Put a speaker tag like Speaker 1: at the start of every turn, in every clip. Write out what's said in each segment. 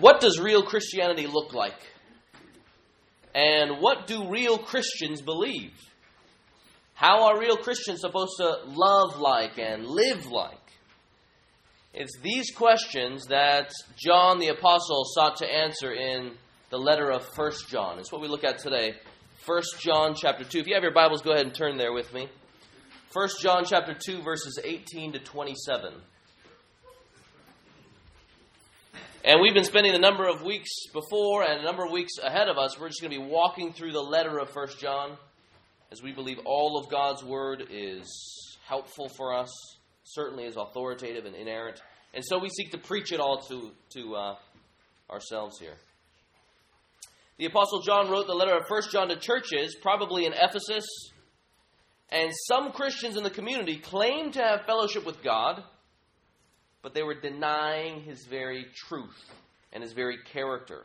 Speaker 1: What does real Christianity look like? And what do real Christians believe? How are real Christians supposed to love like and live like? It's these questions that John the Apostle sought to answer in the letter of 1 John. It's what we look at today. 1 John chapter 2. If you have your Bibles, go ahead and turn there with me. 1 John chapter 2 verses 18 to 27. And we've been spending a number of weeks before and a number of weeks ahead of us. We're just going to be walking through the letter of 1 John as we believe all of God's word is helpful for us, certainly is authoritative and inerrant. And so we seek to preach it all to, to uh, ourselves here. The Apostle John wrote the letter of 1 John to churches, probably in Ephesus, and some Christians in the community claim to have fellowship with God, but they were denying his very truth and his very character.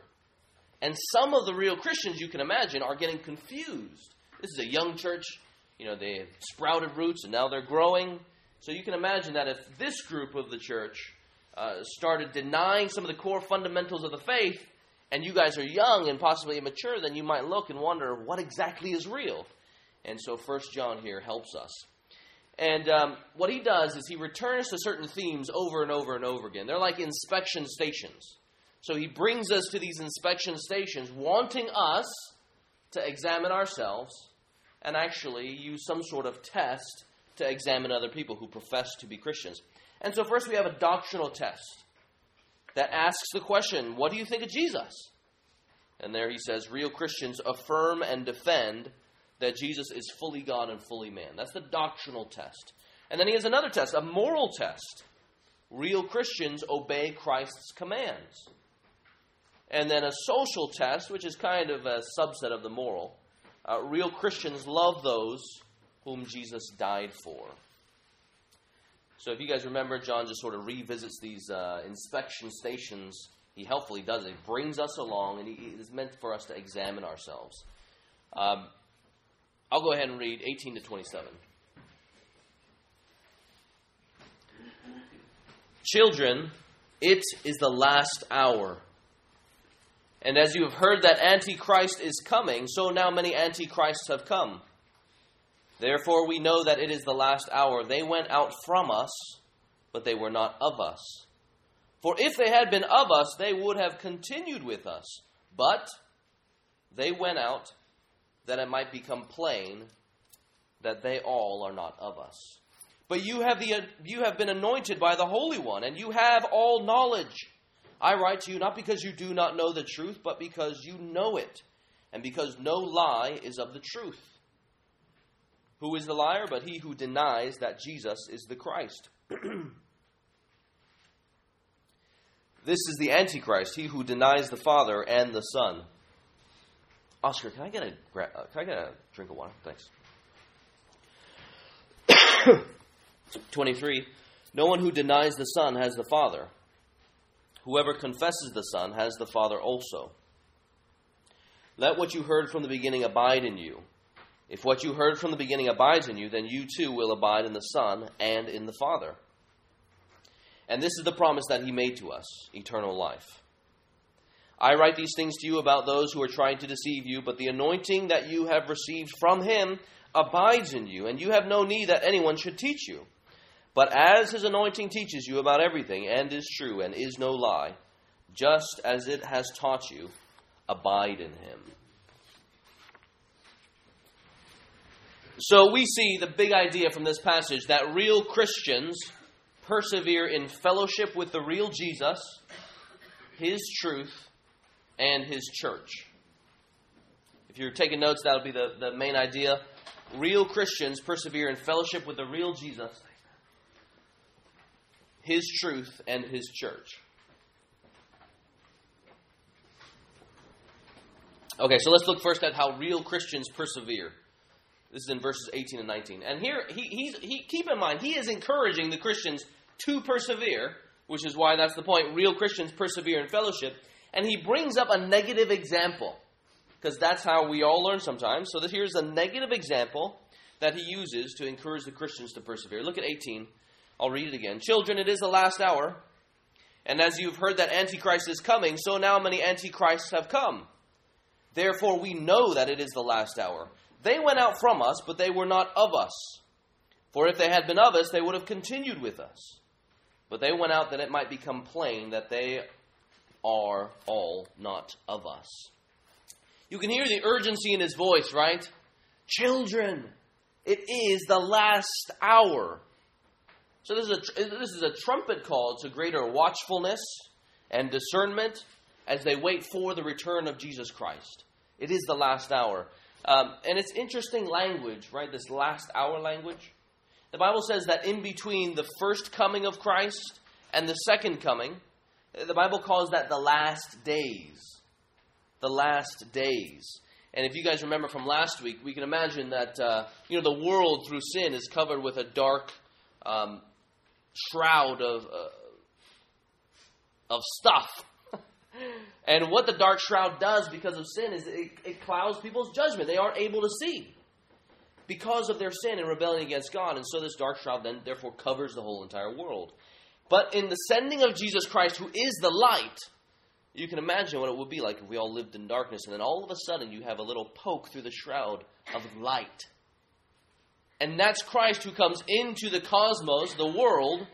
Speaker 1: And some of the real Christians, you can imagine, are getting confused. This is a young church. You know, they sprouted roots and now they're growing. So you can imagine that if this group of the church uh, started denying some of the core fundamentals of the faith, and you guys are young and possibly immature, then you might look and wonder what exactly is real. And so First John here helps us. And um, what he does is he returns to certain themes over and over and over again. They're like inspection stations. So he brings us to these inspection stations, wanting us to examine ourselves and actually use some sort of test to examine other people who profess to be Christians. And so, first, we have a doctrinal test that asks the question What do you think of Jesus? And there he says, Real Christians affirm and defend that Jesus is fully God and fully man. That's the doctrinal test. And then he has another test, a moral test. Real Christians obey Christ's commands. And then a social test, which is kind of a subset of the moral. Uh, real Christians love those whom Jesus died for. So if you guys remember, John just sort of revisits these uh, inspection stations. He helpfully does it. He brings us along, and he, it is meant for us to examine ourselves. Um, I'll go ahead and read 18 to 27. Children, it is the last hour. And as you have heard that Antichrist is coming, so now many Antichrists have come. Therefore, we know that it is the last hour. They went out from us, but they were not of us. For if they had been of us, they would have continued with us. But they went out that it might become plain that they all are not of us. But you have, the, you have been anointed by the Holy One, and you have all knowledge. I write to you not because you do not know the truth, but because you know it, and because no lie is of the truth. Who is the liar but he who denies that Jesus is the Christ? this is the Antichrist, he who denies the Father and the Son. Oscar, can I get a uh, can I get a drink of water? Thanks. 23 No one who denies the Son has the Father. Whoever confesses the Son has the Father also. Let what you heard from the beginning abide in you. If what you heard from the beginning abides in you, then you too will abide in the Son and in the Father. And this is the promise that He made to us eternal life. I write these things to you about those who are trying to deceive you, but the anointing that you have received from Him abides in you, and you have no need that anyone should teach you. But as His anointing teaches you about everything, and is true, and is no lie, just as it has taught you, abide in Him. So we see the big idea from this passage that real Christians persevere in fellowship with the real Jesus, His truth, and His church. If you're taking notes, that'll be the, the main idea. Real Christians persevere in fellowship with the real Jesus, His truth, and His church. Okay, so let's look first at how real Christians persevere. This is in verses 18 and 19. And here, he, he, keep in mind, he is encouraging the Christians to persevere, which is why that's the point. Real Christians persevere in fellowship. And he brings up a negative example, because that's how we all learn sometimes. So that here's a negative example that he uses to encourage the Christians to persevere. Look at 18. I'll read it again. Children, it is the last hour. And as you've heard that Antichrist is coming, so now many Antichrists have come. Therefore, we know that it is the last hour. They went out from us, but they were not of us. For if they had been of us, they would have continued with us. But they went out that it might become plain that they are all not of us. You can hear the urgency in his voice, right? Children, it is the last hour. So this is a, this is a trumpet call to greater watchfulness and discernment as they wait for the return of Jesus Christ. It is the last hour. Um, and it's interesting language, right? This last hour language. The Bible says that in between the first coming of Christ and the second coming, the Bible calls that the last days. The last days. And if you guys remember from last week, we can imagine that uh, you know the world through sin is covered with a dark um, shroud of uh, of stuff. and what the dark shroud does because of sin is it, it clouds people's judgment. They aren't able to see because of their sin and rebellion against God. And so this dark shroud then therefore covers the whole entire world. But in the sending of Jesus Christ, who is the light, you can imagine what it would be like if we all lived in darkness and then all of a sudden you have a little poke through the shroud of light. And that's Christ who comes into the cosmos, the world,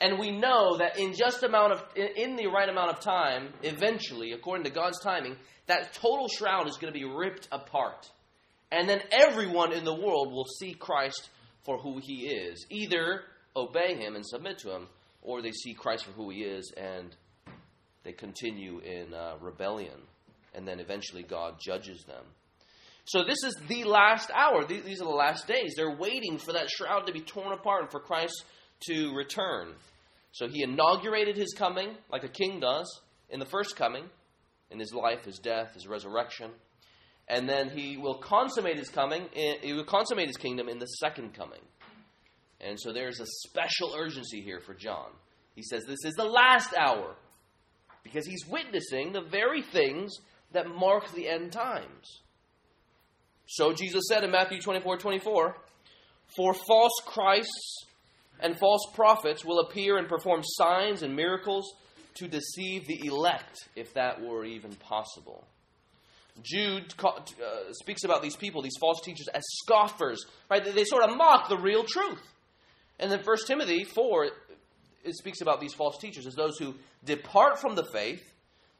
Speaker 1: and we know that in just amount of in the right amount of time, eventually, according to God's timing, that total shroud is going to be ripped apart. And then everyone in the world will see Christ for who he is. Either obey him and submit to him, or they see Christ for who he is and they continue in uh, rebellion, and then eventually God judges them. So this is the last hour. These are the last days. They're waiting for that shroud to be torn apart and for Christ to return. So he inaugurated his coming like a king does in the first coming, in his life, his death, his resurrection. And then he will consummate his coming, he will consummate his kingdom in the second coming. And so there's a special urgency here for John. He says this is the last hour because he's witnessing the very things that mark the end times. So Jesus said in Matthew 24 24, For false Christs and false prophets will appear and perform signs and miracles to deceive the elect, if that were even possible. Jude uh, speaks about these people, these false teachers, as scoffers. Right? They, they sort of mock the real truth. And then 1 Timothy 4 it speaks about these false teachers as those who depart from the faith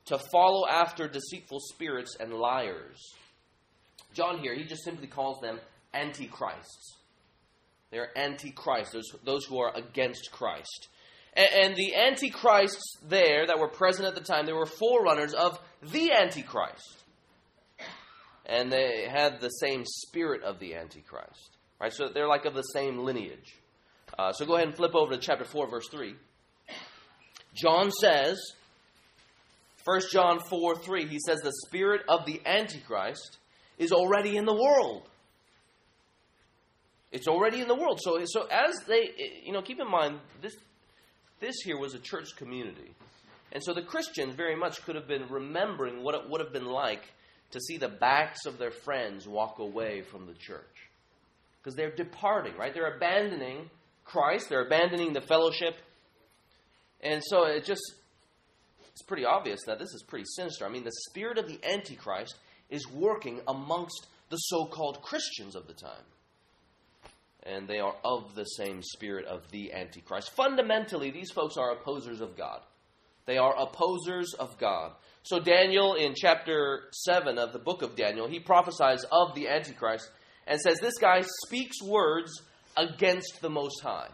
Speaker 1: to follow after deceitful spirits and liars. John here, he just simply calls them antichrists. They're antichrists, those, those who are against Christ. And, and the antichrists there that were present at the time, they were forerunners of the antichrist. And they had the same spirit of the antichrist. Right? So they're like of the same lineage. Uh, so go ahead and flip over to chapter 4, verse 3. John says, 1 John 4 3, he says, the spirit of the Antichrist is already in the world. It's already in the world. So, so as they, you know, keep in mind, this, this here was a church community. And so the Christians very much could have been remembering what it would have been like to see the backs of their friends walk away from the church. Because they're departing, right? They're abandoning Christ, they're abandoning the fellowship. And so it just it's pretty obvious that this is pretty sinister. I mean, the spirit of the Antichrist is working amongst the so called Christians of the time. And they are of the same spirit of the Antichrist. Fundamentally, these folks are opposers of God. They are opposers of God. So, Daniel, in chapter 7 of the book of Daniel, he prophesies of the Antichrist and says, This guy speaks words against the Most High.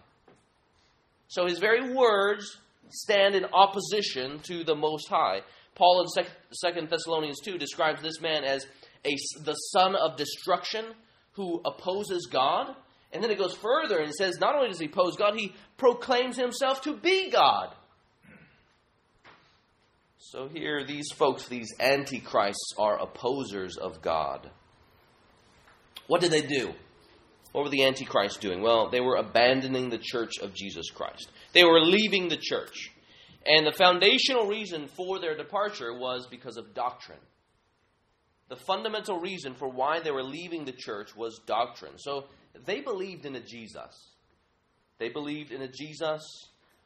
Speaker 1: So his very words stand in opposition to the Most High. Paul in 2 Thessalonians 2 describes this man as a, the son of destruction who opposes God. And then it goes further and it says not only does he oppose God, he proclaims himself to be God. So here, these folks, these antichrists, are opposers of God. What did they do? What were the Antichrist doing? Well, they were abandoning the church of Jesus Christ. They were leaving the church. And the foundational reason for their departure was because of doctrine. The fundamental reason for why they were leaving the church was doctrine. So they believed in a Jesus. They believed in a Jesus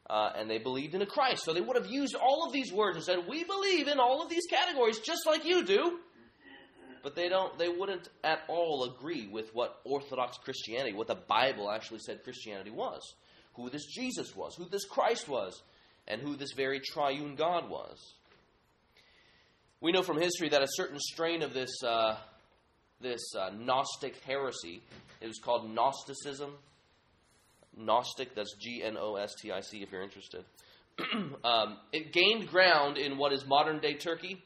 Speaker 1: uh, and they believed in a Christ. So they would have used all of these words and said, "We believe in all of these categories, just like you do." But they don't. They wouldn't at all agree with what Orthodox Christianity, what the Bible actually said Christianity was, who this Jesus was, who this Christ was, and who this very triune God was. We know from history that a certain strain of this uh, this uh, Gnostic heresy, it was called Gnosticism Gnostic, that's G N O S T I C if you're interested. um, it gained ground in what is modern day Turkey,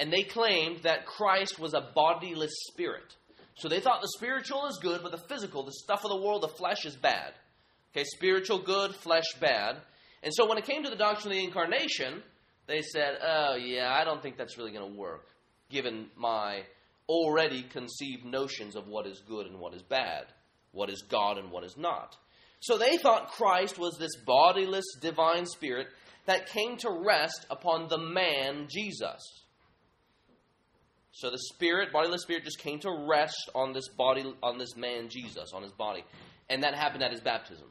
Speaker 1: and they claimed that Christ was a bodiless spirit. So they thought the spiritual is good, but the physical, the stuff of the world, the flesh is bad. Okay, spiritual good, flesh bad. And so when it came to the doctrine of the incarnation, they said, oh, yeah, I don't think that's really going to work, given my already conceived notions of what is good and what is bad what is God and what is not. So they thought Christ was this bodiless divine spirit that came to rest upon the man Jesus. So the spirit, bodiless spirit, just came to rest on this body, on this man Jesus, on his body, and that happened at his baptism.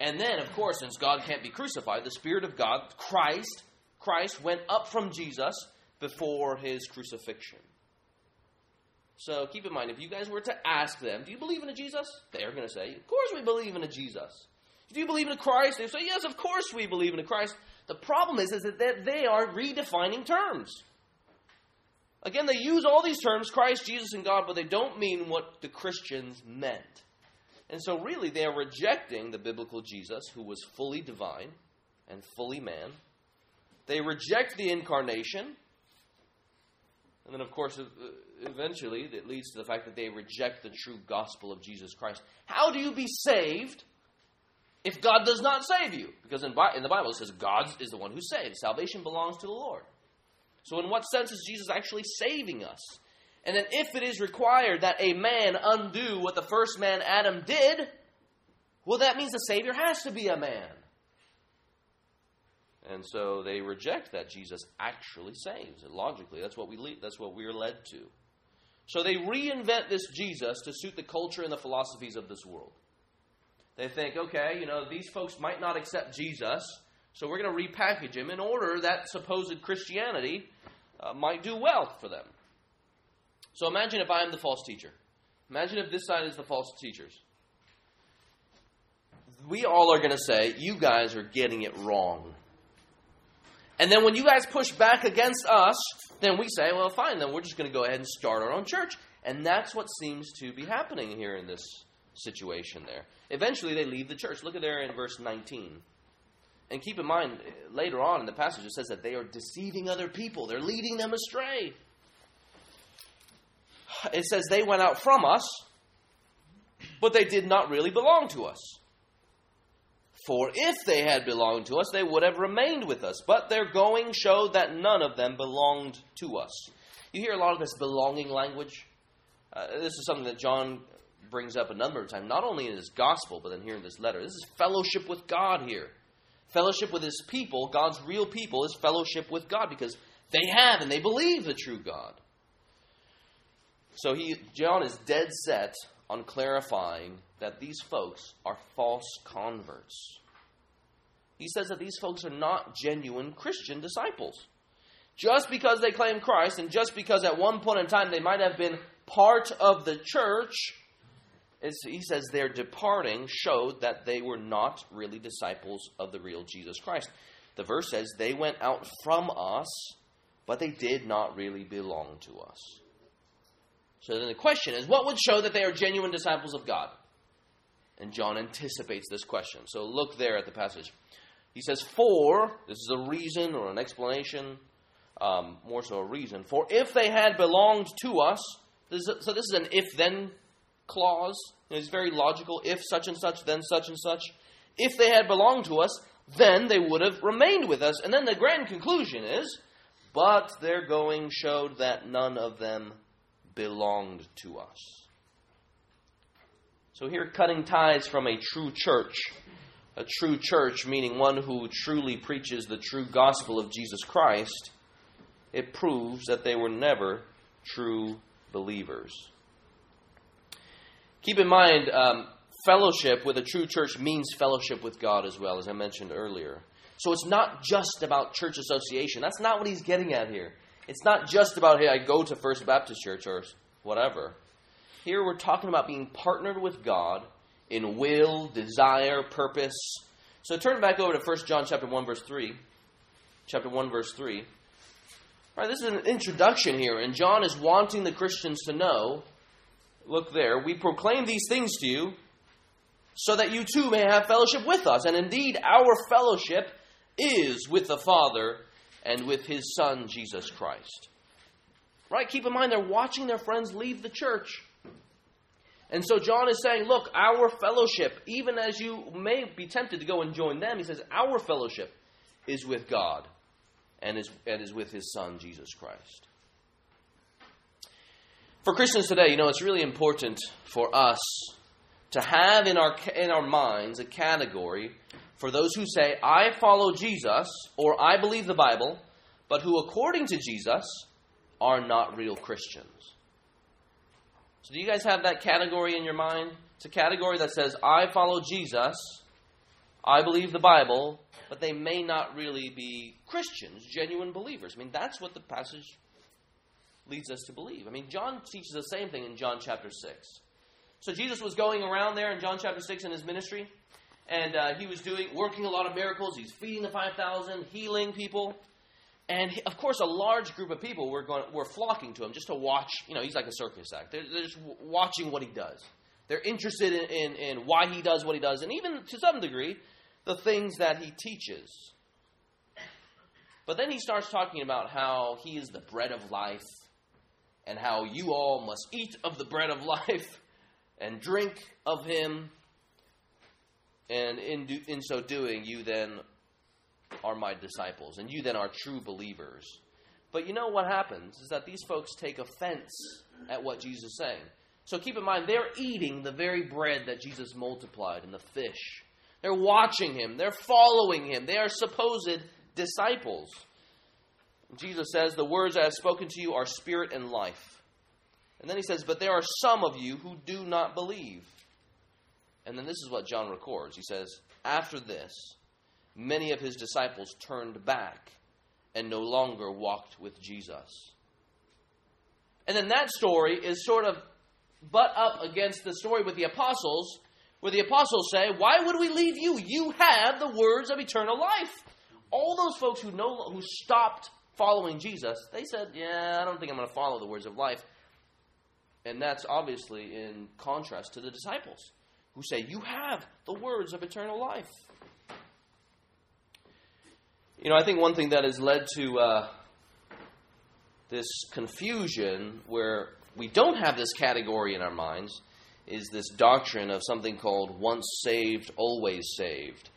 Speaker 1: And then, of course, since God can't be crucified, the Spirit of God, Christ, Christ went up from Jesus before his crucifixion. So keep in mind, if you guys were to ask them, do you believe in a Jesus? They're going to say, of course we believe in a Jesus. Do you believe in a Christ? They say, yes, of course we believe in a Christ. The problem is, is that they are redefining terms. Again, they use all these terms, Christ, Jesus, and God, but they don't mean what the Christians meant. And so, really, they are rejecting the biblical Jesus, who was fully divine and fully man. They reject the incarnation. And then, of course, eventually it leads to the fact that they reject the true gospel of Jesus Christ. How do you be saved if God does not save you? Because in, the Bible it says God is the one who saves. Salvation belongs to the Lord. So, in what sense is Jesus actually saving us? And then, if it is required that a man undo what the first man Adam did, well, that means the Savior has to be a man. And so they reject that Jesus actually saves. logically, that's what we le- that's what we're led to. So they reinvent this Jesus to suit the culture and the philosophies of this world. They think, okay, you know, these folks might not accept Jesus, so we're going to repackage him in order that supposed Christianity uh, might do well for them. So imagine if I am the false teacher. Imagine if this side is the false teachers. We all are going to say, you guys are getting it wrong. And then when you guys push back against us, then we say, well, fine, then we're just going to go ahead and start our own church. And that's what seems to be happening here in this situation there. Eventually, they leave the church. Look at there in verse 19. And keep in mind, later on in the passage, it says that they are deceiving other people, they're leading them astray. It says they went out from us, but they did not really belong to us. For if they had belonged to us, they would have remained with us. But their going showed that none of them belonged to us. You hear a lot of this belonging language. Uh, this is something that John brings up a number of times, not only in his gospel, but then here in this letter. This is fellowship with God here. Fellowship with his people, God's real people, is fellowship with God because they have and they believe the true God. So he, John is dead set on clarifying that these folks are false converts. He says that these folks are not genuine Christian disciples. Just because they claim Christ, and just because at one point in time they might have been part of the church, he says their departing showed that they were not really disciples of the real Jesus Christ. The verse says they went out from us, but they did not really belong to us. So then the question is what would show that they are genuine disciples of God? And John anticipates this question. So look there at the passage. He says, For, this is a reason or an explanation, um, more so a reason. For if they had belonged to us, this is, so this is an if then clause. It's very logical. If such and such, then such and such. If they had belonged to us, then they would have remained with us. And then the grand conclusion is, but their going showed that none of them belonged to us. So here, cutting ties from a true church, a true church meaning one who truly preaches the true gospel of Jesus Christ, it proves that they were never true believers. Keep in mind, um, fellowship with a true church means fellowship with God as well, as I mentioned earlier. So it's not just about church association. That's not what he's getting at here. It's not just about, hey, I go to First Baptist Church or whatever. Here we're talking about being partnered with God in will, desire, purpose. So turn back over to 1 John chapter 1 verse 3. Chapter 1 verse 3. All right, this is an introduction here, and John is wanting the Christians to know look there, we proclaim these things to you so that you too may have fellowship with us. And indeed, our fellowship is with the Father and with his Son, Jesus Christ. Right? Keep in mind, they're watching their friends leave the church. And so John is saying, look, our fellowship, even as you may be tempted to go and join them, he says, our fellowship is with God and is, and is with his Son, Jesus Christ. For Christians today, you know, it's really important for us to have in our, in our minds a category for those who say, I follow Jesus or I believe the Bible, but who, according to Jesus, are not real Christians. So, do you guys have that category in your mind? It's a category that says, I follow Jesus, I believe the Bible, but they may not really be Christians, genuine believers. I mean, that's what the passage leads us to believe. I mean, John teaches the same thing in John chapter 6. So Jesus was going around there in John chapter 6 in his ministry, and uh, he was doing, working a lot of miracles. He's feeding the 5,000, healing people. And he, of course, a large group of people were, going, were flocking to him just to watch. You know, he's like a circus act. They're, they're just watching what he does. They're interested in, in, in why he does what he does, and even to some degree, the things that he teaches. But then he starts talking about how he is the bread of life and how you all must eat of the bread of life and drink of him. And in, do, in so doing, you then are my disciples, and you then are true believers. But you know what happens is that these folks take offense at what Jesus is saying. So keep in mind, they're eating the very bread that Jesus multiplied and the fish. They're watching him, they're following him, they are supposed disciples. Jesus says, The words I have spoken to you are spirit and life. And then he says, But there are some of you who do not believe. And then this is what John records. He says, After this, many of his disciples turned back and no longer walked with Jesus. And then that story is sort of butt up against the story with the apostles, where the apostles say, Why would we leave you? You have the words of eternal life. All those folks who, know, who stopped following Jesus, they said, Yeah, I don't think I'm going to follow the words of life. And that's obviously in contrast to the disciples who say, You have the words of eternal life. You know, I think one thing that has led to uh, this confusion where we don't have this category in our minds is this doctrine of something called once saved, always saved.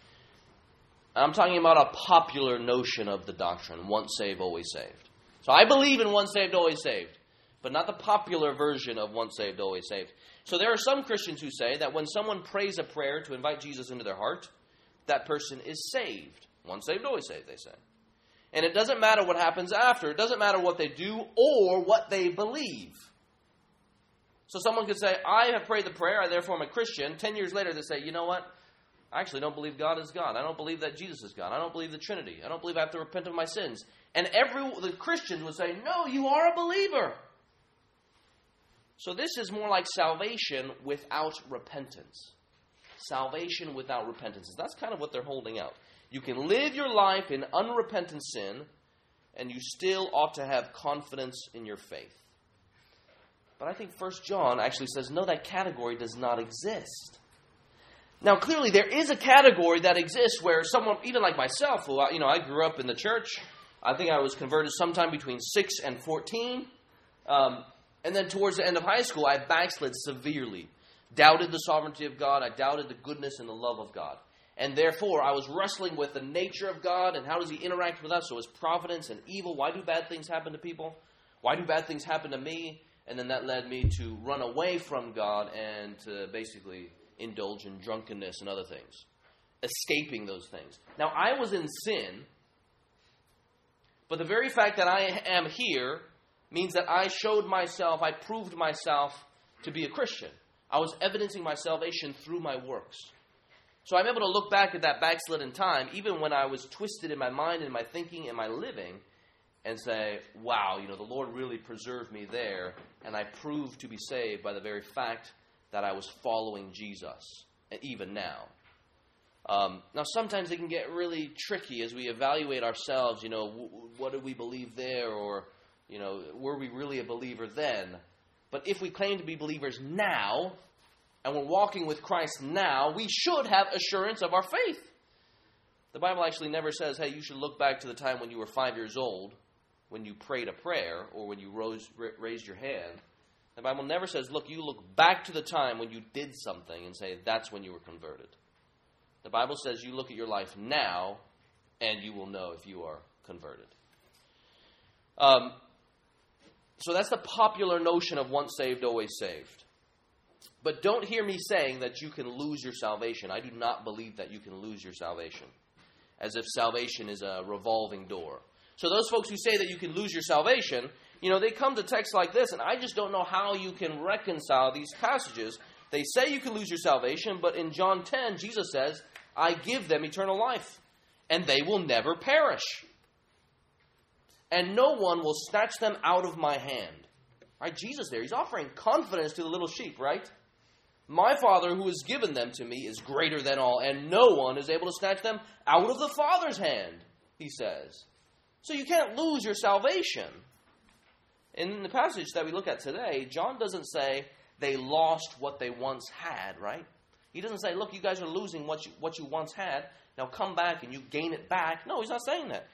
Speaker 1: I'm talking about a popular notion of the doctrine once saved, always saved. So I believe in once saved, always saved, but not the popular version of once saved, always saved. So there are some Christians who say that when someone prays a prayer to invite Jesus into their heart, that person is saved. Once saved, always saved, they say. And it doesn't matter what happens after, it doesn't matter what they do or what they believe. So someone could say, I have prayed the prayer, I therefore am a Christian. Ten years later, they say, you know what? I actually don't believe God is God. I don't believe that Jesus is God. I don't believe the Trinity. I don't believe I have to repent of my sins. And every the Christians would say, "No, you are a believer." So this is more like salvation without repentance. Salvation without repentance. That's kind of what they're holding out. You can live your life in unrepentant sin, and you still ought to have confidence in your faith. But I think First John actually says, no, that category does not exist. Now, clearly, there is a category that exists where someone, even like myself, who you know, I grew up in the church. I think I was converted sometime between six and fourteen, um, and then towards the end of high school, I backslid severely, doubted the sovereignty of God. I doubted the goodness and the love of God, and therefore I was wrestling with the nature of God and how does He interact with us. So, His providence and evil. Why do bad things happen to people? Why do bad things happen to me? And then that led me to run away from God and to basically indulge in drunkenness and other things, escaping those things. Now, I was in sin, but the very fact that I am here means that I showed myself, I proved myself to be a Christian. I was evidencing my salvation through my works. So I'm able to look back at that backslidden time, even when I was twisted in my mind and my thinking and my living, and say, wow, you know, the Lord really preserved me there, and I proved to be saved by the very fact that I was following Jesus, even now. Um, now, sometimes it can get really tricky as we evaluate ourselves. You know, w- what did we believe there, or you know, were we really a believer then? But if we claim to be believers now, and we're walking with Christ now, we should have assurance of our faith. The Bible actually never says, "Hey, you should look back to the time when you were five years old, when you prayed a prayer, or when you rose, raised your hand." The Bible never says, "Look, you look back to the time when you did something and say that's when you were converted." The Bible says you look at your life now and you will know if you are converted. Um, so that's the popular notion of once saved, always saved. But don't hear me saying that you can lose your salvation. I do not believe that you can lose your salvation, as if salvation is a revolving door. So those folks who say that you can lose your salvation, you know, they come to texts like this, and I just don't know how you can reconcile these passages. They say you can lose your salvation, but in John 10, Jesus says, I give them eternal life, and they will never perish. And no one will snatch them out of my hand. Right? Jesus there, he's offering confidence to the little sheep, right? My Father who has given them to me is greater than all, and no one is able to snatch them out of the Father's hand, he says. So you can't lose your salvation. In the passage that we look at today, John doesn't say they lost what they once had, right? He doesn't say, look, you guys are losing what you, what you once had. Now come back and you gain it back. No, he's not saying that.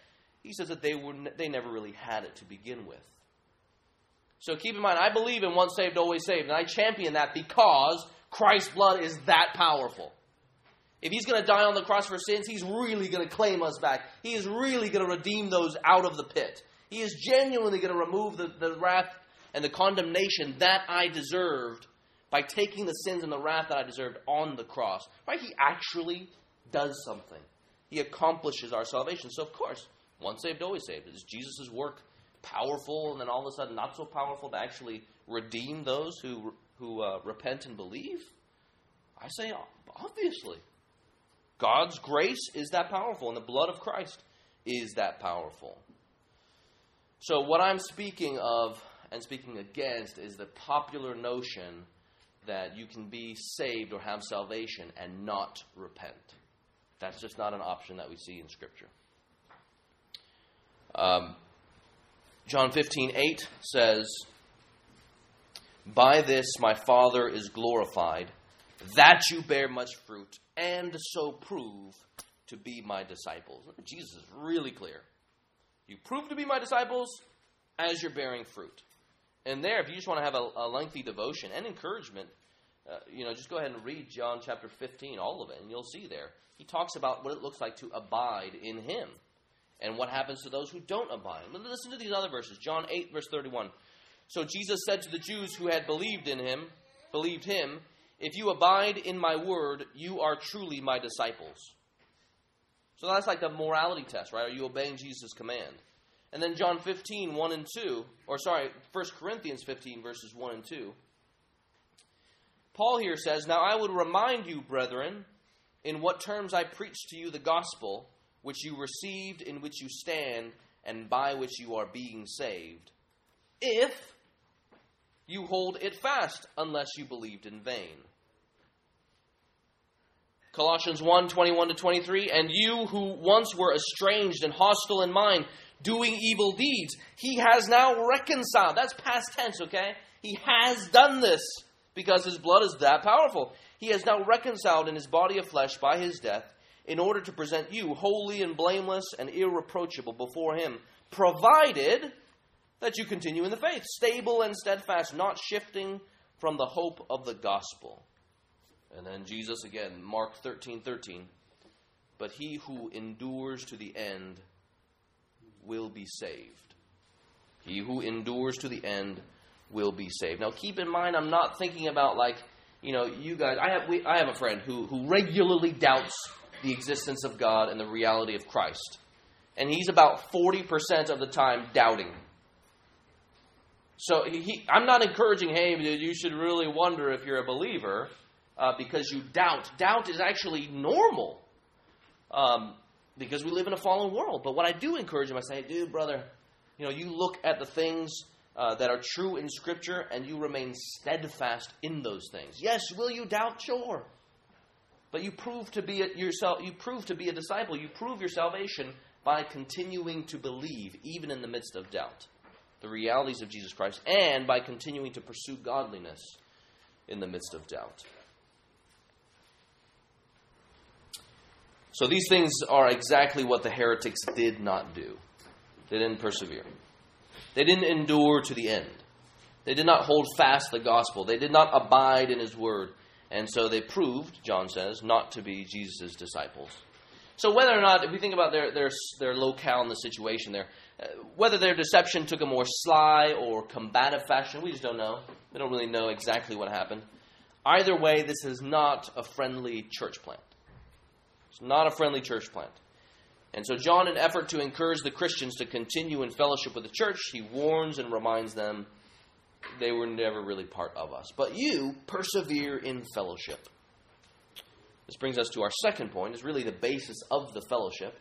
Speaker 1: He says that they, were, they never really had it to begin with. So keep in mind, I believe in once saved, always saved. And I champion that because Christ's blood is that powerful. If he's going to die on the cross for sins, he's really going to claim us back. He is really going to redeem those out of the pit. He is genuinely going to remove the, the wrath and the condemnation that I deserved by taking the sins and the wrath that I deserved on the cross. Right? He actually does something. He accomplishes our salvation. So, of course, once saved, always saved. Is Jesus' work powerful and then all of a sudden not so powerful to actually redeem those who, who uh, repent and believe? I say, obviously. God's grace is that powerful, and the blood of Christ is that powerful. So, what I'm speaking of and speaking against is the popular notion that you can be saved or have salvation and not repent. That's just not an option that we see in Scripture. Um, John 15, 8 says, By this my Father is glorified, that you bear much fruit, and so prove to be my disciples. Jesus is really clear. You prove to be my disciples as you're bearing fruit. And there, if you just want to have a, a lengthy devotion and encouragement, uh, you know, just go ahead and read John chapter 15, all of it, and you'll see there. He talks about what it looks like to abide in Him and what happens to those who don't abide. Listen to these other verses. John 8, verse 31. So Jesus said to the Jews who had believed in Him, believed Him, If you abide in my word, you are truly my disciples. So that's like the morality test, right? Are you obeying Jesus' command? And then John 15, 1 and 2, or sorry, 1 Corinthians 15, verses 1 and 2. Paul here says, Now I would remind you, brethren, in what terms I preached to you the gospel, which you received, in which you stand, and by which you are being saved, if you hold it fast, unless you believed in vain. Colossians 1 21 to 23, and you who once were estranged and hostile in mind, doing evil deeds. He has now reconciled. That's past tense, okay? He has done this because his blood is that powerful. He has now reconciled in his body of flesh by his death in order to present you holy and blameless and irreproachable before him, provided that you continue in the faith, stable and steadfast, not shifting from the hope of the gospel. And then Jesus again, Mark 13 13. But he who endures to the end will be saved. He who endures to the end will be saved. Now, keep in mind, I'm not thinking about like, you know, you guys. I have we, I have a friend who who regularly doubts the existence of God and the reality of Christ, and he's about forty percent of the time doubting. So he, I'm not encouraging, hey, you should really wonder if you're a believer uh, because you doubt. Doubt is actually normal um, because we live in a fallen world. But what I do encourage him, I say, dude, brother, you know, you look at the things uh, that are true in Scripture and you remain steadfast in those things. Yes, will you doubt? Sure. But you prove to be a, yourself. You prove to be a disciple. You prove your salvation by continuing to believe, even in the midst of doubt the realities of Jesus Christ and by continuing to pursue godliness in the midst of doubt. So these things are exactly what the heretics did not do. They didn't persevere. They didn't endure to the end. They did not hold fast the gospel. They did not abide in his word. And so they proved, John says, not to be Jesus' disciples. So whether or not, if we think about their, their, their locale in the situation there, uh, whether their deception took a more sly or combative fashion, we just don't know. We don't really know exactly what happened. Either way, this is not a friendly church plant. It's not a friendly church plant. And so, John, in effort to encourage the Christians to continue in fellowship with the church, he warns and reminds them they were never really part of us. But you persevere in fellowship. This brings us to our second point, is really the basis of the fellowship.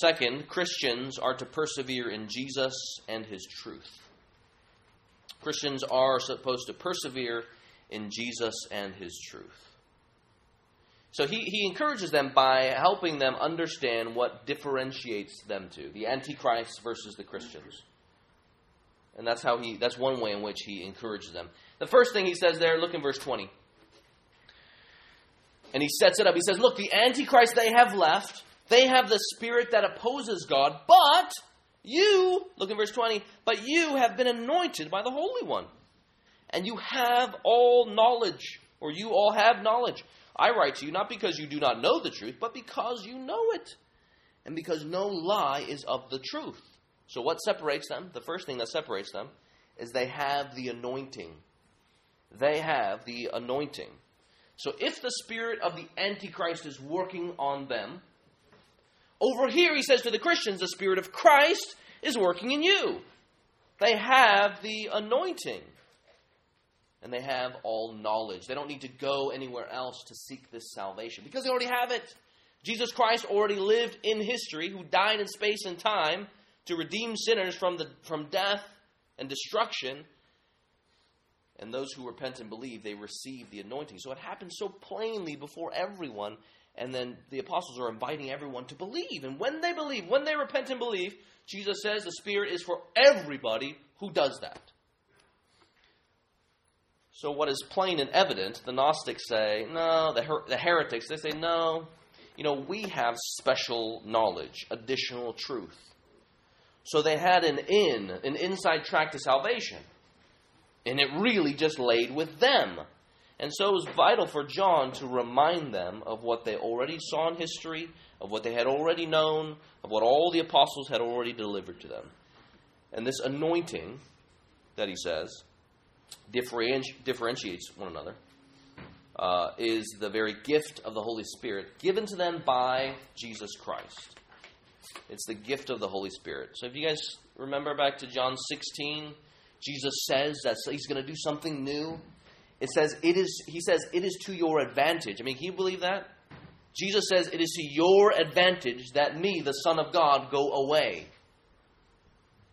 Speaker 1: Second, Christians are to persevere in Jesus and his truth. Christians are supposed to persevere in Jesus and his truth. So he, he encourages them by helping them understand what differentiates them to the Antichrist versus the Christians. And that's how he that's one way in which he encourages them. The first thing he says there, look in verse 20. And he sets it up. He says, Look, the Antichrist they have left they have the spirit that opposes God, but you, look in verse 20, but you have been anointed by the Holy One. And you have all knowledge, or you all have knowledge. I write to you not because you do not know the truth, but because you know it. And because no lie is of the truth. So, what separates them? The first thing that separates them is they have the anointing. They have the anointing. So, if the spirit of the Antichrist is working on them, over here, he says to the Christians, the Spirit of Christ is working in you. They have the anointing. And they have all knowledge. They don't need to go anywhere else to seek this salvation because they already have it. Jesus Christ already lived in history, who died in space and time to redeem sinners from, the, from death and destruction. And those who repent and believe, they receive the anointing. So it happens so plainly before everyone and then the apostles are inviting everyone to believe. And when they believe, when they repent and believe, Jesus says the Spirit is for everybody who does that. So, what is plain and evident, the Gnostics say, no, the, her- the heretics, they say, no, you know, we have special knowledge, additional truth. So they had an in, an inside track to salvation. And it really just laid with them. And so it was vital for John to remind them of what they already saw in history, of what they had already known, of what all the apostles had already delivered to them. And this anointing that he says differenti- differentiates one another uh, is the very gift of the Holy Spirit given to them by Jesus Christ. It's the gift of the Holy Spirit. So if you guys remember back to John 16, Jesus says that he's going to do something new. It says it is he says it is to your advantage. I mean, can you believe that? Jesus says it is to your advantage that me, the Son of God, go away.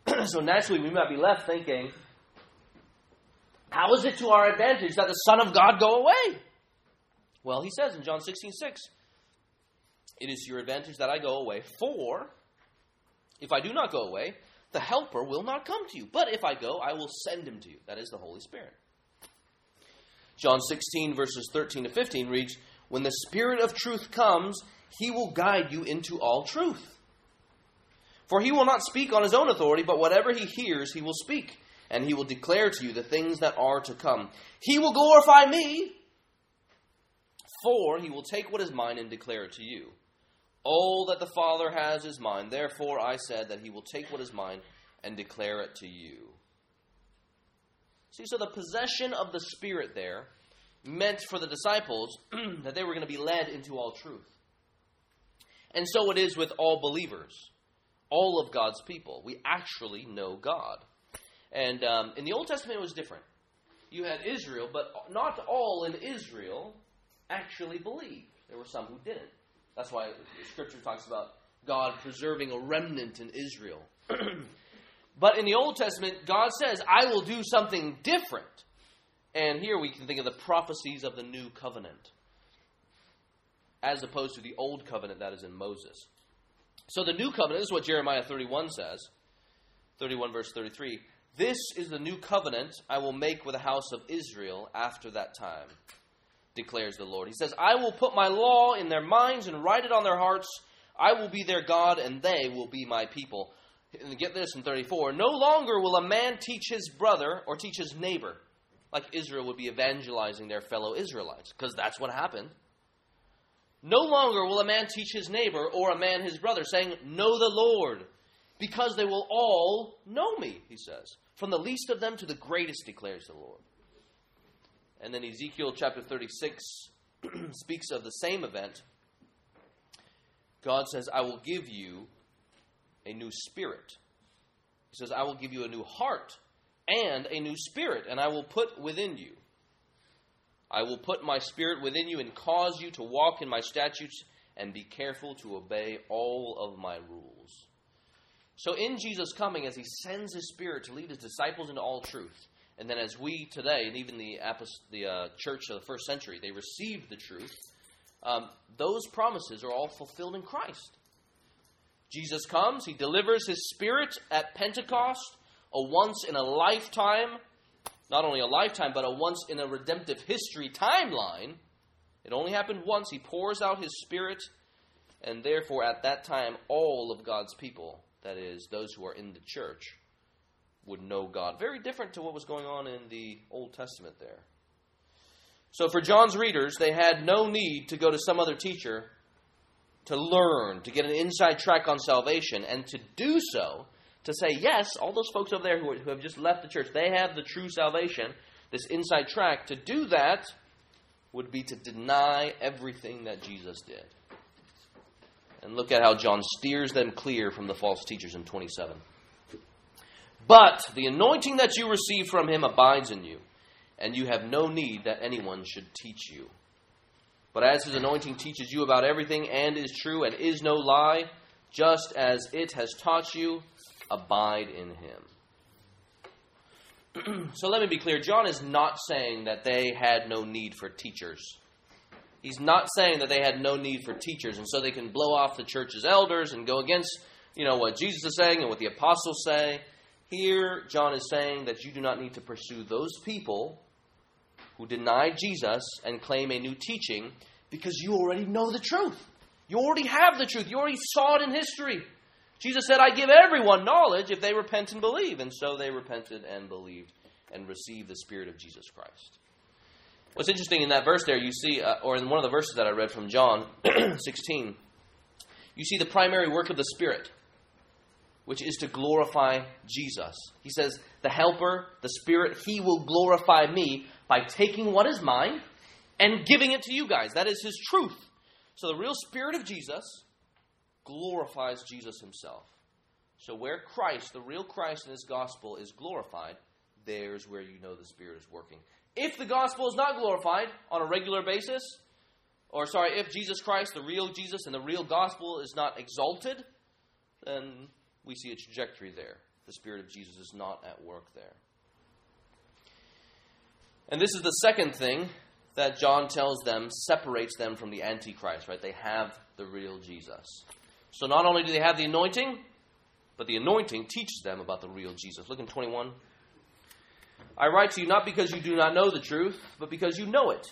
Speaker 1: so naturally we might be left thinking, how is it to our advantage that the Son of God go away? Well, he says in John 16, 6, it is your advantage that I go away, for if I do not go away, the Helper will not come to you. But if I go, I will send him to you. That is the Holy Spirit. John 16, verses 13 to 15 reads, When the Spirit of truth comes, he will guide you into all truth. For he will not speak on his own authority, but whatever he hears, he will speak, and he will declare to you the things that are to come. He will glorify me, for he will take what is mine and declare it to you. All that the Father has is mine. Therefore I said that he will take what is mine and declare it to you. See, so the possession of the Spirit there meant for the disciples that they were going to be led into all truth. And so it is with all believers, all of God's people. We actually know God. And um, in the Old Testament, it was different. You had Israel, but not all in Israel actually believed. There were some who didn't. That's why Scripture talks about God preserving a remnant in Israel. but in the Old Testament, God says, I will do something different. And here we can think of the prophecies of the new covenant, as opposed to the old covenant that is in Moses. So the new covenant, is what Jeremiah 31 says 31 verse 33. This is the new covenant I will make with the house of Israel after that time, declares the Lord. He says, I will put my law in their minds and write it on their hearts. I will be their God, and they will be my people. And get this in 34 No longer will a man teach his brother or teach his neighbor, like Israel would be evangelizing their fellow Israelites, because that's what happened. No longer will a man teach his neighbor or a man his brother, saying, Know the Lord, because they will all know me, he says. From the least of them to the greatest, declares the Lord. And then Ezekiel chapter 36 speaks of the same event. God says, I will give you a new spirit. He says, I will give you a new heart and a new spirit, and I will put within you. I will put my spirit within you and cause you to walk in my statutes and be careful to obey all of my rules. So, in Jesus' coming, as he sends his spirit to lead his disciples into all truth, and then as we today, and even the, the uh, church of the first century, they received the truth, um, those promises are all fulfilled in Christ. Jesus comes, he delivers his spirit at Pentecost, a once in a lifetime not only a lifetime, but a once in a redemptive history timeline. It only happened once. He pours out his Spirit, and therefore, at that time, all of God's people, that is, those who are in the church, would know God. Very different to what was going on in the Old Testament there. So, for John's readers, they had no need to go to some other teacher to learn, to get an inside track on salvation, and to do so to say, yes, all those folks over there who, who have just left the church, they have the true salvation, this inside track. To do that would be to deny everything that Jesus did. And look at how John steers them clear from the false teachers in 27. But the anointing that you receive from him abides in you, and you have no need that anyone should teach you. But as his anointing teaches you about everything and is true and is no lie, just as it has taught you, abide in him. so let me be clear John is not saying that they had no need for teachers. He's not saying that they had no need for teachers and so they can blow off the church's elders and go against, you know, what Jesus is saying and what the apostles say. Here John is saying that you do not need to pursue those people who deny Jesus and claim a new teaching because you already know the truth. You already have the truth. You already saw it in history. Jesus said, I give everyone knowledge if they repent and believe. And so they repented and believed and received the Spirit of Jesus Christ. What's interesting in that verse there, you see, uh, or in one of the verses that I read from John 16, you see the primary work of the Spirit, which is to glorify Jesus. He says, The Helper, the Spirit, He will glorify me by taking what is mine and giving it to you guys. That is His truth. So the real Spirit of Jesus glorifies Jesus himself. So, where Christ, the real Christ in his gospel, is glorified, there's where you know the Spirit is working. If the gospel is not glorified on a regular basis, or sorry, if Jesus Christ, the real Jesus, and the real gospel is not exalted, then we see a trajectory there. The Spirit of Jesus is not at work there. And this is the second thing that John tells them separates them from the Antichrist, right? They have the real Jesus. So not only do they have the anointing, but the anointing teaches them about the real Jesus. Look in 21. I write to you not because you do not know the truth, but because you know it,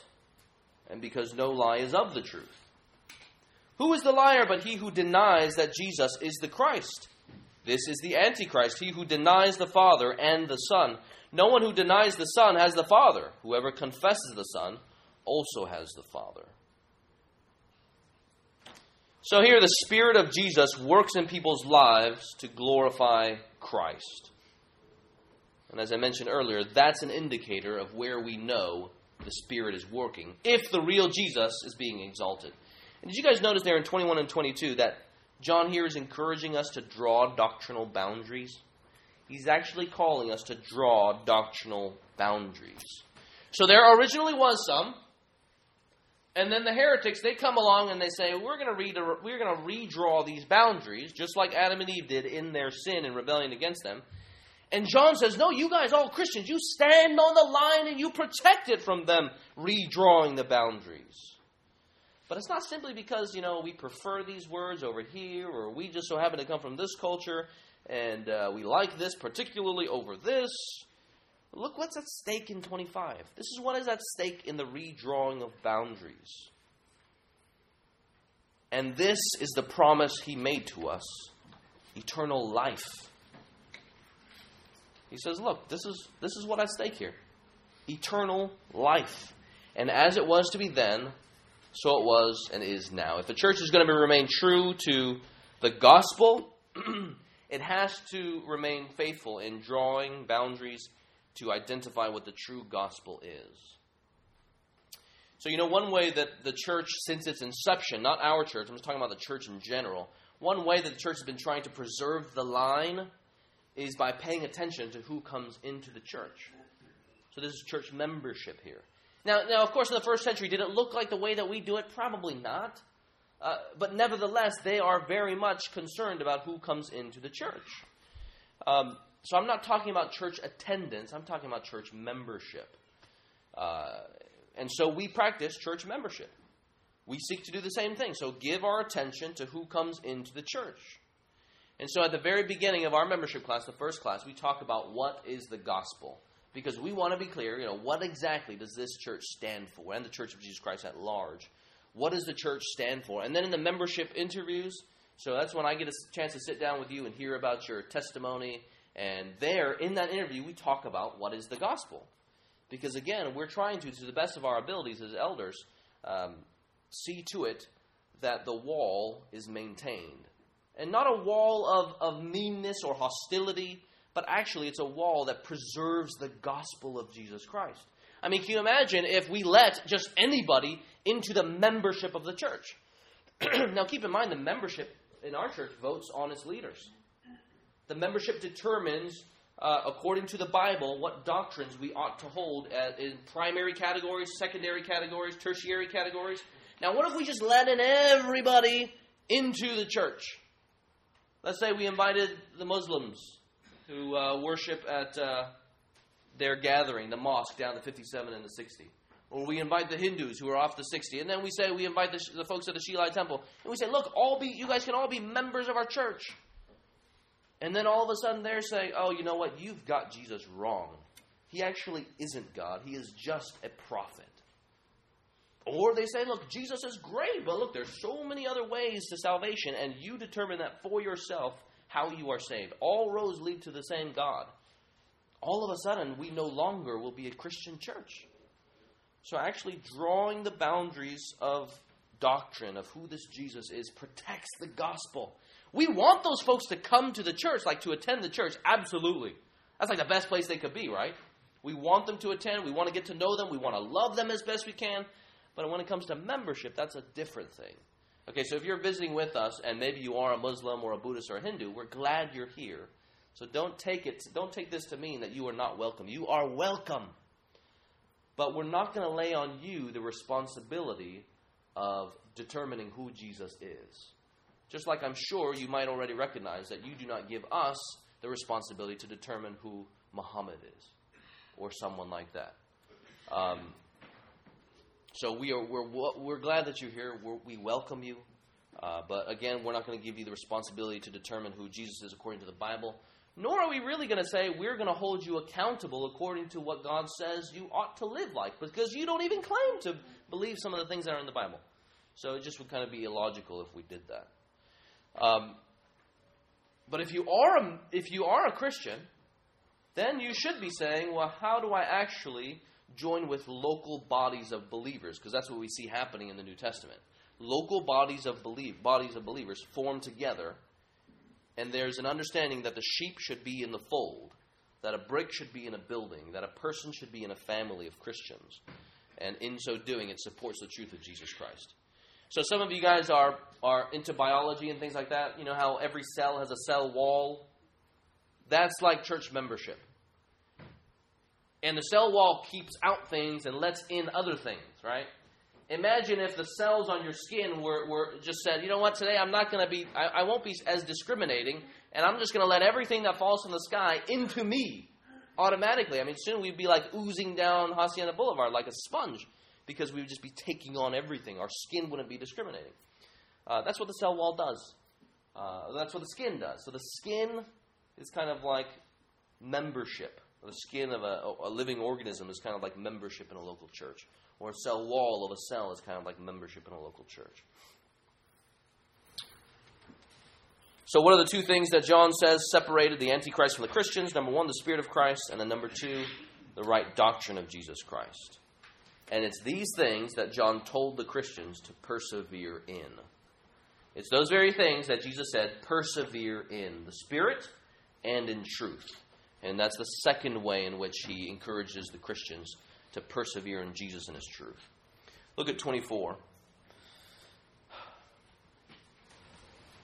Speaker 1: and because no lie is of the truth. Who is the liar but he who denies that Jesus is the Christ? This is the Antichrist, he who denies the Father and the Son. No one who denies the Son has the Father. Whoever confesses the Son also has the Father. So here, the Spirit of Jesus works in people's lives to glorify Christ. And as I mentioned earlier, that's an indicator of where we know the Spirit is working, if the real Jesus is being exalted. And did you guys notice there in 21 and 22 that John here is encouraging us to draw doctrinal boundaries? He's actually calling us to draw doctrinal boundaries. So there originally was some, and then the heretics they come along and they say we're going to read we're going to redraw these boundaries just like Adam and Eve did in their sin and rebellion against them. And John says, "No, you guys all Christians, you stand on the line and you protect it from them redrawing the boundaries." But it's not simply because, you know, we prefer these words over here or we just so happen to come from this culture and uh, we like this particularly over this. Look what's at stake in 25. This is what is at stake in the redrawing of boundaries. And this is the promise he made to us eternal life. He says, Look, this is, this is what I stake here eternal life. And as it was to be then, so it was and is now. If the church is going to remain true to the gospel, it has to remain faithful in drawing boundaries to identify what the true gospel is. So, you know, one way that the church, since its inception, not our church, I'm just talking about the church in general, one way that the church has been trying to preserve the line is by paying attention to who comes into the church. So, this is church membership here. Now, now, of course, in the first century, did it look like the way that we do it? Probably not. Uh, but nevertheless, they are very much concerned about who comes into the church. Um, so I'm not talking about church attendance, I'm talking about church membership. Uh, and so we practice church membership. We seek to do the same thing. So give our attention to who comes into the church. And so at the very beginning of our membership class, the first class, we talk about what is the gospel. Because we want to be clear, you know, what exactly does this church stand for, and the Church of Jesus Christ at large? What does the church stand for? And then in the membership interviews, so that's when I get a chance to sit down with you and hear about your testimony and there, in that interview, we talk about what is the gospel. Because again, we're trying to, to the best of our abilities as elders, um, see to it that the wall is maintained. And not a wall of, of meanness or hostility, but actually it's a wall that preserves the gospel of Jesus Christ. I mean, can you imagine if we let just anybody into the membership of the church? now, keep in mind, the membership in our church votes on its leaders. The membership determines, uh, according to the Bible, what doctrines we ought to hold in primary categories, secondary categories, tertiary categories. Now, what if we just let in everybody into the church? Let's say we invited the Muslims who uh, worship at uh, their gathering, the mosque down the 57 and the 60. Or we invite the Hindus who are off the 60. And then we say we invite the, the folks at the Shiloh Temple. And we say, look, all be, you guys can all be members of our church. And then all of a sudden they're saying, oh, you know what? You've got Jesus wrong. He actually isn't God, he is just a prophet. Or they say, look, Jesus is great, but look, there's so many other ways to salvation, and you determine that for yourself how you are saved. All roads lead to the same God. All of a sudden, we no longer will be a Christian church. So, actually, drawing the boundaries of doctrine of who this Jesus is protects the gospel. We want those folks to come to the church, like to attend the church, absolutely. That's like the best place they could be, right? We want them to attend. We want to get to know them. We want to love them as best we can. But when it comes to membership, that's a different thing. Okay, so if you're visiting with us and maybe you are a Muslim or a Buddhist or a Hindu, we're glad you're here. So don't take it don't take this to mean that you are not welcome. You are welcome. But we're not going to lay on you the responsibility of determining who Jesus is. Just like I'm sure you might already recognize that you do not give us the responsibility to determine who Muhammad is or someone like that. Um, so we are we're we're glad that you're here. We're, we welcome you, uh, but again, we're not going to give you the responsibility to determine who Jesus is according to the Bible. Nor are we really going to say we're going to hold you accountable according to what God says you ought to live like, because you don't even claim to believe some of the things that are in the Bible. So it just would kind of be illogical if we did that. Um, but if you are a, if you are a Christian, then you should be saying, well, how do I actually join with local bodies of believers? Because that's what we see happening in the New Testament. Local bodies of believe bodies of believers form together, and there's an understanding that the sheep should be in the fold, that a brick should be in a building, that a person should be in a family of Christians, and in so doing, it supports the truth of Jesus Christ. So some of you guys are are into biology and things like that. You know how every cell has a cell wall. That's like church membership. And the cell wall keeps out things and lets in other things, right? Imagine if the cells on your skin were, were just said, you know what, today I'm not going to be, I, I won't be as discriminating, and I'm just going to let everything that falls from the sky into me automatically. I mean, soon we'd be like oozing down Hacienda Boulevard like a sponge because we would just be taking on everything. Our skin wouldn't be discriminating. Uh, that's what the cell wall does. Uh, that's what the skin does. So the skin is kind of like membership. The skin of a, a living organism is kind of like membership in a local church. Or a cell wall of a cell is kind of like membership in a local church. So, what are the two things that John says separated the Antichrist from the Christians? Number one, the Spirit of Christ, and then number two, the right doctrine of Jesus Christ. And it's these things that John told the Christians to persevere in. It's those very things that Jesus said, persevere in the Spirit and in truth. And that's the second way in which he encourages the Christians to persevere in Jesus and his truth. Look at 24.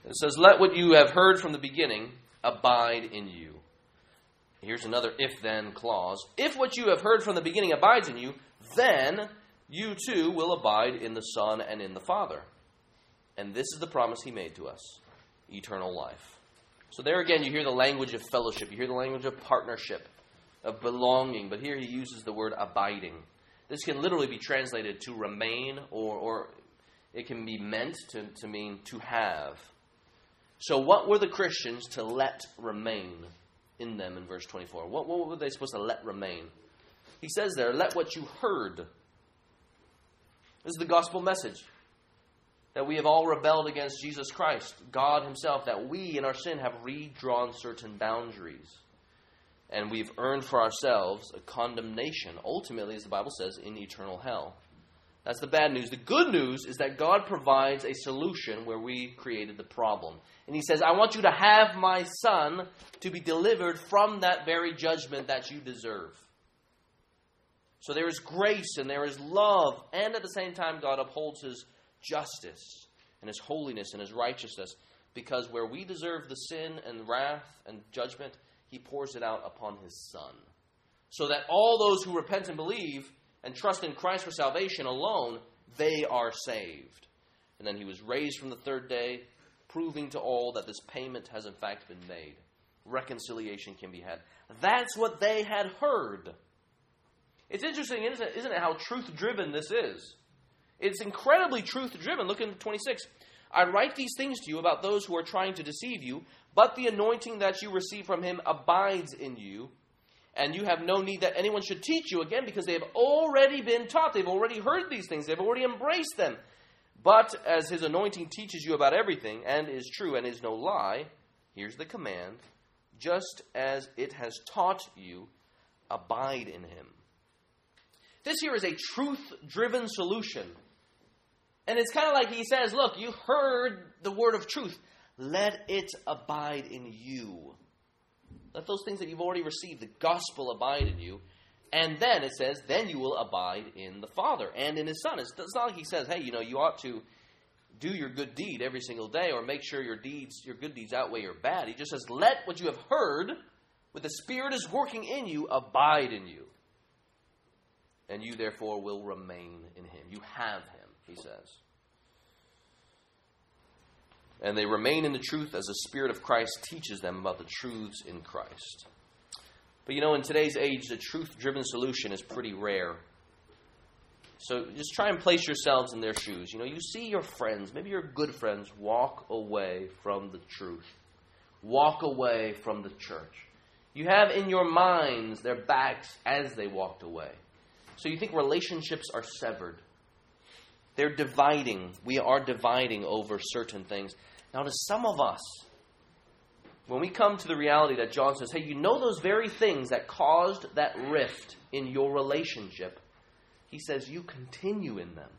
Speaker 1: It says, Let what you have heard from the beginning abide in you. Here's another if then clause. If what you have heard from the beginning abides in you, then you too will abide in the Son and in the Father. And this is the promise he made to us eternal life. So, there again, you hear the language of fellowship, you hear the language of partnership, of belonging, but here he uses the word abiding. This can literally be translated to remain, or, or it can be meant to, to mean to have. So, what were the Christians to let remain in them in verse 24? What, what were they supposed to let remain? He says there, let what you heard. This is the gospel message that we have all rebelled against Jesus Christ, God Himself, that we in our sin have redrawn certain boundaries. And we've earned for ourselves a condemnation, ultimately, as the Bible says, in eternal hell. That's the bad news. The good news is that God provides a solution where we created the problem. And He says, I want you to have my Son to be delivered from that very judgment that you deserve. So there is grace and there is love, and at the same time, God upholds His justice and His holiness and His righteousness because where we deserve the sin and wrath and judgment, He pours it out upon His Son. So that all those who repent and believe and trust in Christ for salvation alone, they are saved. And then he was raised from the third day, proving to all that this payment has in fact been made. Reconciliation can be had. That's what they had heard. It's interesting, isn't it, isn't it how truth driven this is? It's incredibly truth driven. Look in 26. I write these things to you about those who are trying to deceive you, but the anointing that you receive from him abides in you and you have no need that anyone should teach you again because they have already been taught. They've already heard these things, they've already embraced them. But as his anointing teaches you about everything and is true and is no lie, here's the command just as it has taught you, abide in him. This here is a truth driven solution. And it's kind of like he says, Look, you heard the word of truth. Let it abide in you. Let those things that you've already received, the gospel, abide in you. And then it says, then you will abide in the Father and in His Son. It's, it's not like He says, hey, you know, you ought to do your good deed every single day or make sure your deeds, your good deeds outweigh your bad. He just says, let what you have heard, with the Spirit is working in you, abide in you. And you therefore will remain in Him. You have He says and they remain in the truth as the Spirit of Christ teaches them about the truths in Christ. But you know, in today's age, the truth driven solution is pretty rare. So just try and place yourselves in their shoes. You know, you see your friends, maybe your good friends, walk away from the truth, walk away from the church. You have in your minds their backs as they walked away. So you think relationships are severed. They're dividing. We are dividing over certain things. Now, to some of us, when we come to the reality that John says, hey, you know those very things that caused that rift in your relationship, he says, you continue in them.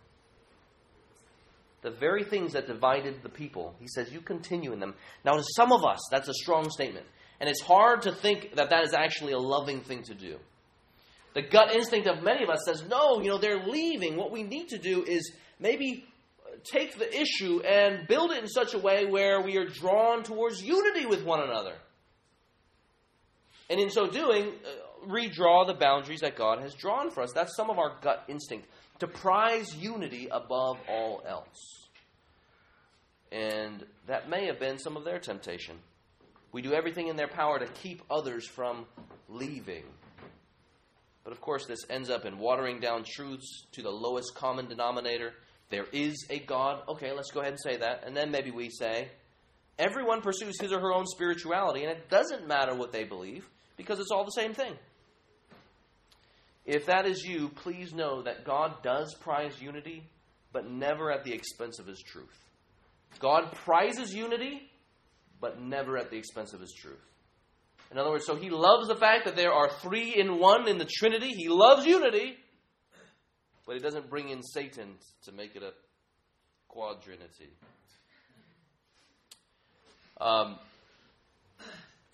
Speaker 1: The very things that divided the people, he says, you continue in them. Now, to some of us, that's a strong statement. And it's hard to think that that is actually a loving thing to do. The gut instinct of many of us says, no, you know, they're leaving. What we need to do is maybe take the issue and build it in such a way where we are drawn towards unity with one another. And in so doing, uh, redraw the boundaries that God has drawn for us. That's some of our gut instinct to prize unity above all else. And that may have been some of their temptation. We do everything in their power to keep others from leaving. But of course, this ends up in watering down truths to the lowest common denominator. There is a God. Okay, let's go ahead and say that. And then maybe we say, everyone pursues his or her own spirituality, and it doesn't matter what they believe because it's all the same thing. If that is you, please know that God does prize unity, but never at the expense of his truth. God prizes unity, but never at the expense of his truth. In other words, so he loves the fact that there are three in one in the Trinity. He loves unity, but he doesn't bring in Satan to make it a quadrinity. Um,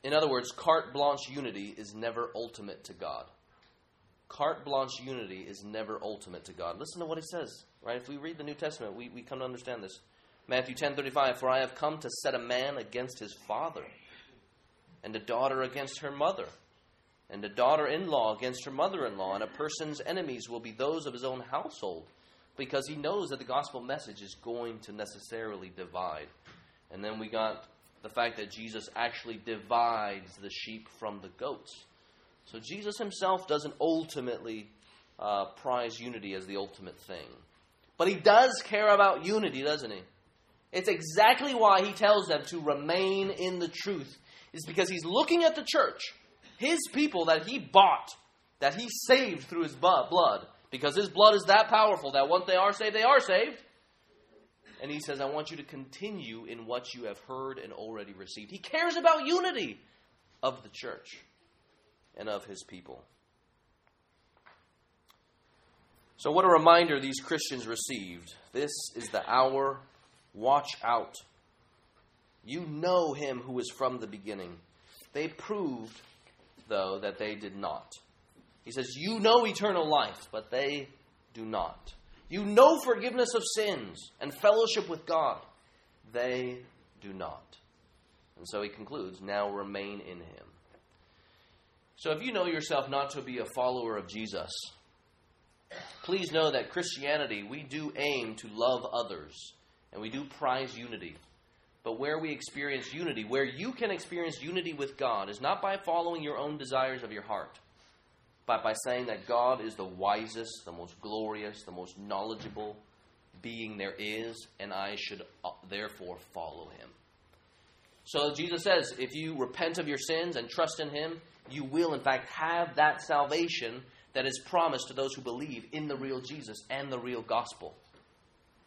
Speaker 1: in other words, carte blanche unity is never ultimate to God. Carte blanche unity is never ultimate to God. Listen to what he says, right? If we read the New Testament, we, we come to understand this. Matthew 10:35 For I have come to set a man against his father and a daughter against her mother and a daughter-in-law against her mother-in-law and a person's enemies will be those of his own household because he knows that the gospel message is going to necessarily divide. And then we got the fact that Jesus actually divides the sheep from the goats. So Jesus himself doesn't ultimately uh, prize unity as the ultimate thing. But he does care about unity, doesn't he? It's exactly why he tells them to remain in the truth, is because he's looking at the church, his people that he bought, that he saved through his blood, because his blood is that powerful that once they are saved, they are saved. And he says, I want you to continue in what you have heard and already received. He cares about unity of the church and of his people. So, what a reminder these Christians received. This is the hour Watch out. You know him who is from the beginning. They proved, though, that they did not. He says, You know eternal life, but they do not. You know forgiveness of sins and fellowship with God. They do not. And so he concludes, Now remain in him. So if you know yourself not to be a follower of Jesus, please know that Christianity, we do aim to love others and we do prize unity. But where we experience unity, where you can experience unity with God, is not by following your own desires of your heart, but by saying that God is the wisest, the most glorious, the most knowledgeable being there is, and I should uh, therefore follow him. So Jesus says, if you repent of your sins and trust in him, you will, in fact, have that salvation that is promised to those who believe in the real Jesus and the real gospel.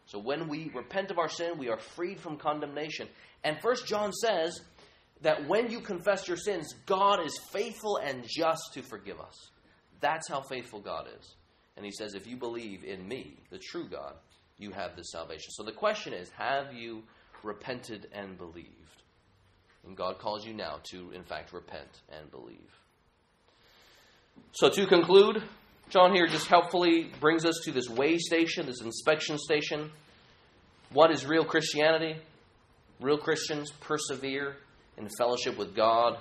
Speaker 1: So when we repent of our sin, we are freed from condemnation. And First John says that when you confess your sins, God is faithful and just to forgive us. That's how faithful God is. And he says, if you believe in me, the true God, you have this salvation. So the question is, have you repented and believed? And God calls you now to, in fact, repent and believe. So to conclude, John here just helpfully brings us to this way station, this inspection station. What is real Christianity? Real Christians persevere in fellowship with God,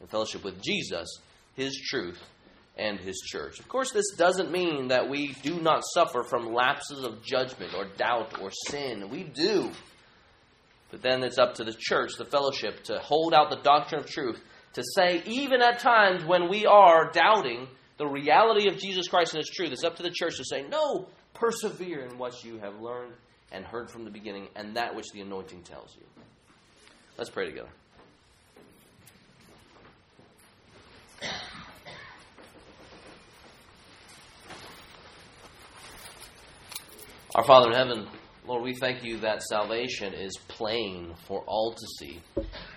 Speaker 1: in fellowship with Jesus, His truth, and His church. Of course, this doesn't mean that we do not suffer from lapses of judgment or doubt or sin. We do. But then it's up to the church, the fellowship, to hold out the doctrine of truth, to say, even at times when we are doubting, the reality of Jesus Christ and His truth. It's up to the church to say, no, persevere in what you have learned and heard from the beginning, and that which the anointing tells you. Let's pray together. Our Father in heaven, Lord, we thank you that salvation is plain for all to see,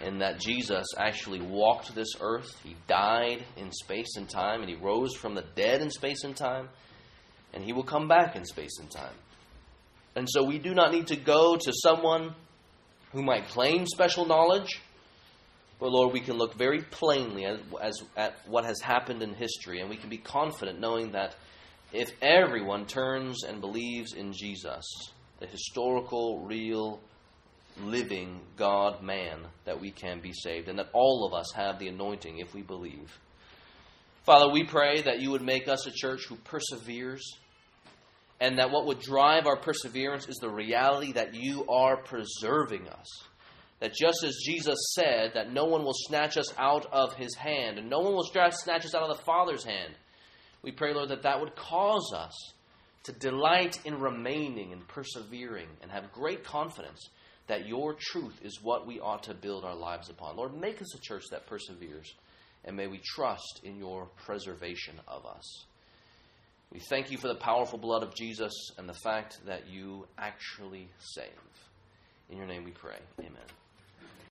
Speaker 1: and that Jesus actually walked this earth. He died in space and time, and he rose from the dead in space and time, and he will come back in space and time. And so we do not need to go to someone who might claim special knowledge, but Lord, we can look very plainly as, as, at what has happened in history, and we can be confident knowing that if everyone turns and believes in Jesus, the historical, real, living God man, that we can be saved, and that all of us have the anointing if we believe. Father, we pray that you would make us a church who perseveres, and that what would drive our perseverance is the reality that you are preserving us. That just as Jesus said, that no one will snatch us out of his hand, and no one will snatch us out of the Father's hand, we pray, Lord, that that would cause us to delight in remaining and persevering and have great confidence that your truth is what we ought to build our lives upon. Lord, make us a church that perseveres and may we trust in your preservation of us. We thank you for the powerful blood of Jesus and the fact that you actually save. In your name we pray. Amen.